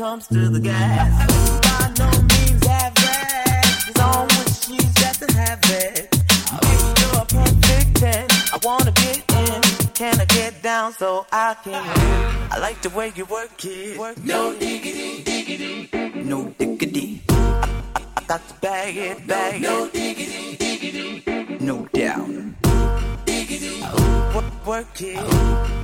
comes to the gas. By no means average. It's on when habit. You're a perfect 10, I wanna get in. Can I get down so I can? I like the way you work it. Work no diggity, diggity. No diggity. I, I, I got to bag it, bag no, no it. No diggity, diggity. No doubt. Diggity. Work, work it.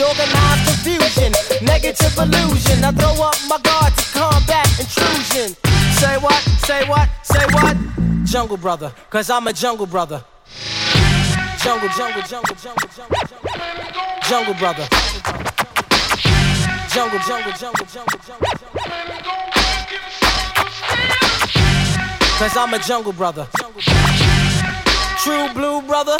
Organized confusion, negative illusion. I throw up my guard to combat intrusion. Say what? Say what? Say what? Jungle brother, cause I'm a jungle brother. Jungle, jungle, jungle, jungle, jungle, jungle. Jungle brother. Jungle, jungle, jungle, jungle, jungle, jungle. Cause I'm a jungle brother. True blue brother.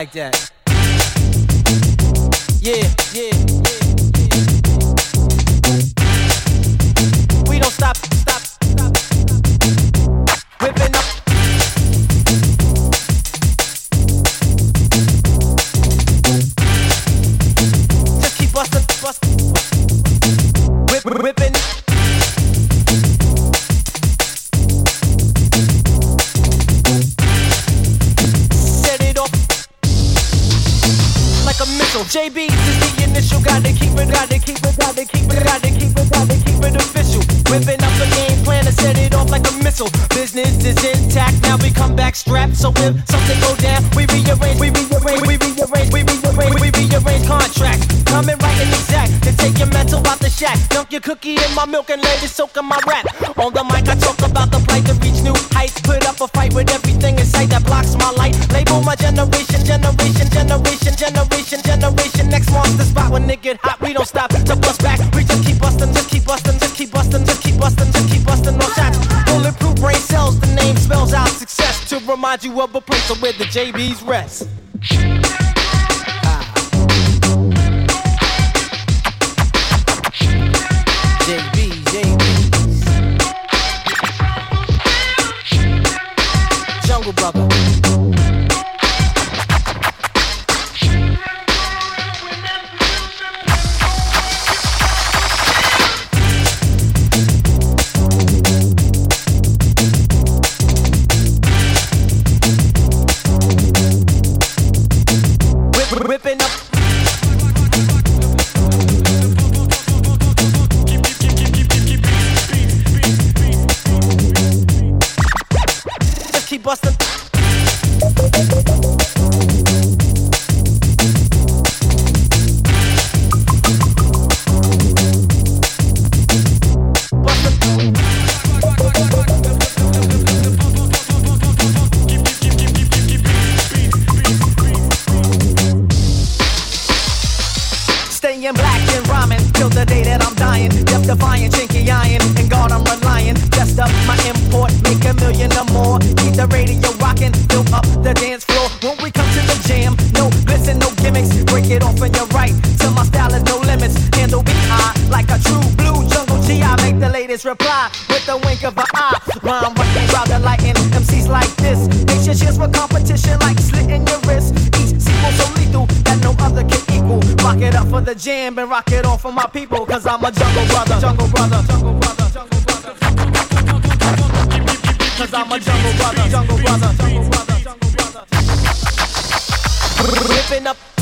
Like that. Yeah, remind you of a place where the JBs rest. Ah. JB, JB. Jungle Brother. Staying black and rhyming till the day that I'm dying. Death defying, chinky iron, and God I'm relying. Just up my import, make a million or more. Keep the radio rocking, fill up the dance floor. When we come to the jam, no glitz no gimmicks. Break it off and you're right. Till my style is no limits. Handle me high like a true blue jungle G. I make the latest reply with the wink of an eye. Rhyme working rather lighting MCs like this. Your cheers for competition like slitting your wrist. Each sequel so lethal Rock it up for the jam and rock it on for my people. Cause I'm a jungle brother. Jungle brother. Jungle brother. Jungle brother. Cause I'm a jungle brother. Jungle brother. Jungle brother. Jungle brother. Ripping up.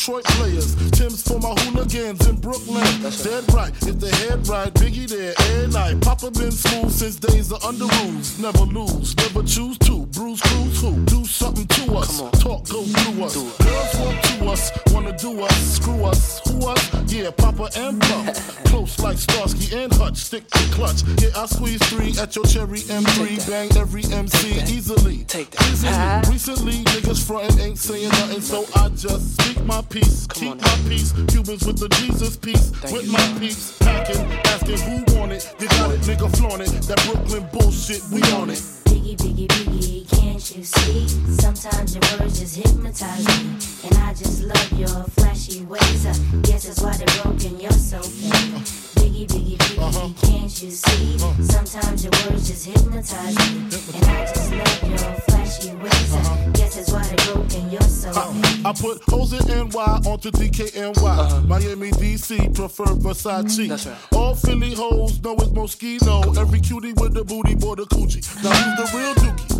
Detroit players. Tim's for my hooligans in Brooklyn. That's Dead right, if they head right, Biggie there, and I. Papa been smooth since days of under rules. Never lose, never choose to. Bruise, cruise, who? Do something to us. Talk, go through us. Girls want to us, wanna do us. Screw us, who us? Yeah, Papa and Pump. Close like Starsky and Hutch, stick to clutch. Yeah, I squeeze three at your cherry M3. I put hoes in NY onto DKNY. Uh-huh. Miami, DC, prefer Versace. That's right. All Philly hoes know it's Moschino. Every cutie with the booty, boy, the coochie. Now who's the real dookie?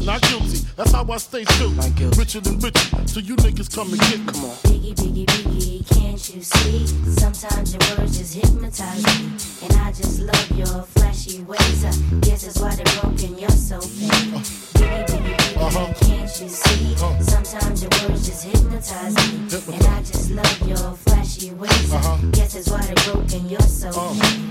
not guilty. That's how I stay true. Richer than richer, so you niggas come and get me. Come on. Biggie, biggie, biggie, can't you see? Sometimes your words just hypnotize me. And I just love your flashy ways. I guess that's why they're broken, you're so fake. Biggie, biggie, biggie, Uh-huh. can't you see? Sometimes your words just hypnotize me. And I just love your flashy ways. Uh-huh. I guess that's why they're broken, you're so fake.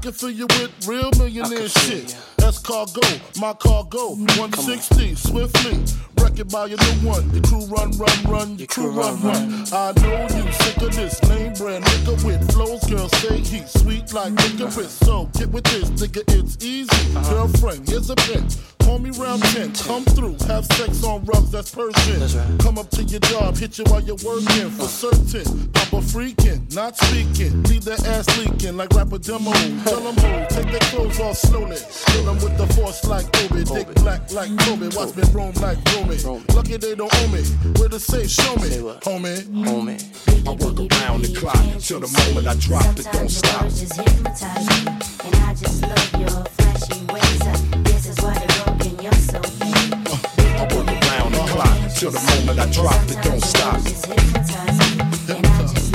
I can fill you with real millionaire shit. That's cargo, my cargo. 160, swiftly. Wreck it by your new one. Your crew run, run, run. Your crew run, run. I know you sick of this name brand nigga with flows. Girls say he's sweet like licorice. So get with this, nigga, it's easy. Uh-huh. Girlfriend, here's a pin. Call me round 10, come through, have sex on rugs, that's Persian. Come up to your job, hit you while you're working, for uh. certain. Papa freaking, not speaking, leave their ass leaking like rapper demo. Tell them ho, take their clothes off slowly. Kill them with the force like Obi, dick black like Kobe, watch me roam like Romy. Lucky they don't own me, where the safe, show me, homie. Homie. I work around the clock till the moment I drop it, don't stop. Just hypnotize me, and I just love your flashy ways. Uh, I guess that's why they're broken, you're so fake. I work around the clock till the moment I drop it, don't stop. Just hypnotize me, and I just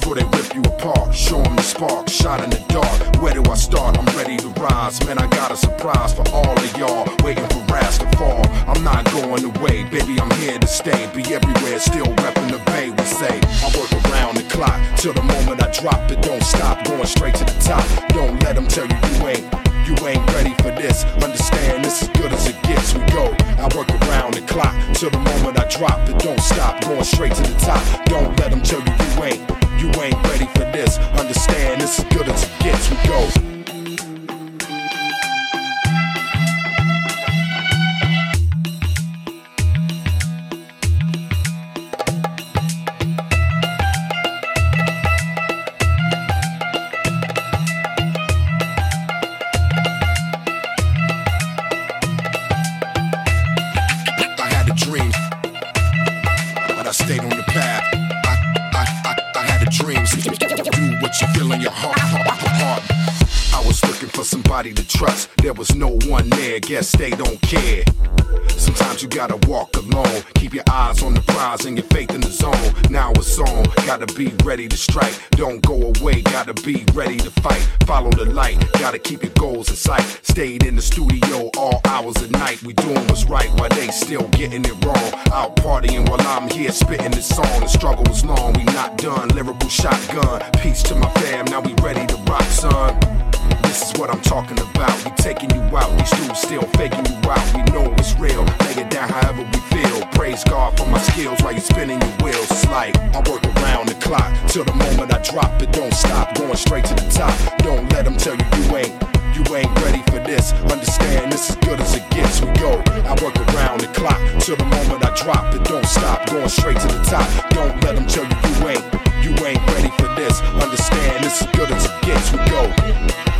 before they rip you apart. Show 'em the spark, shot in the dark. Where do I start? I'm ready to rise. Man, I got a surprise for all of y'all. Waiting for wrath to fall. I'm not going away, baby, I'm here to stay. Be everywhere, still repping the bay, we say. I work around the clock till the moment I drop it. Don't stop, going straight to the top. Don't let them tell you you ain't. You ain't ready for this. Understand this is good as it gets. We go. I work around the clock till the moment I drop it. Don't stop, going straight to the top. Don't let them tell you you ain't. You ain't ready for this. Understand this is good as it gets. We go. Was no one there. Guess they don't care. Sometimes you gotta walk alone. Keep your eyes on the prize and your faith in the zone. Now it's on. Gotta be ready to strike. Don't go away. Gotta be ready to fight. Follow the light. Gotta keep your goals in sight. Stayed in the studio all hours of night. We doing what's right while they still getting it wrong. Out partying while I'm here spitting this song. The struggle was long. We not done. Lyrical shotgun. Peace to my fam. Now we ready to rock, son. This is what I'm talking about. We taking you out. These dudes still faking you out. We know it's real. Lay it down however we feel. Praise God for my skills while you spinning your wheels. It's like I work around the clock till the moment I drop it. Don't stop. Going straight to the top. Don't let them tell you you ain't. You ain't ready for this. Understand this is good as it gets. We go. I work around the clock till the moment I drop it. Don't stop, going straight to the top. Don't let them tell you you ain't. You ain't ready for this. Understand this is good as it gets. We go.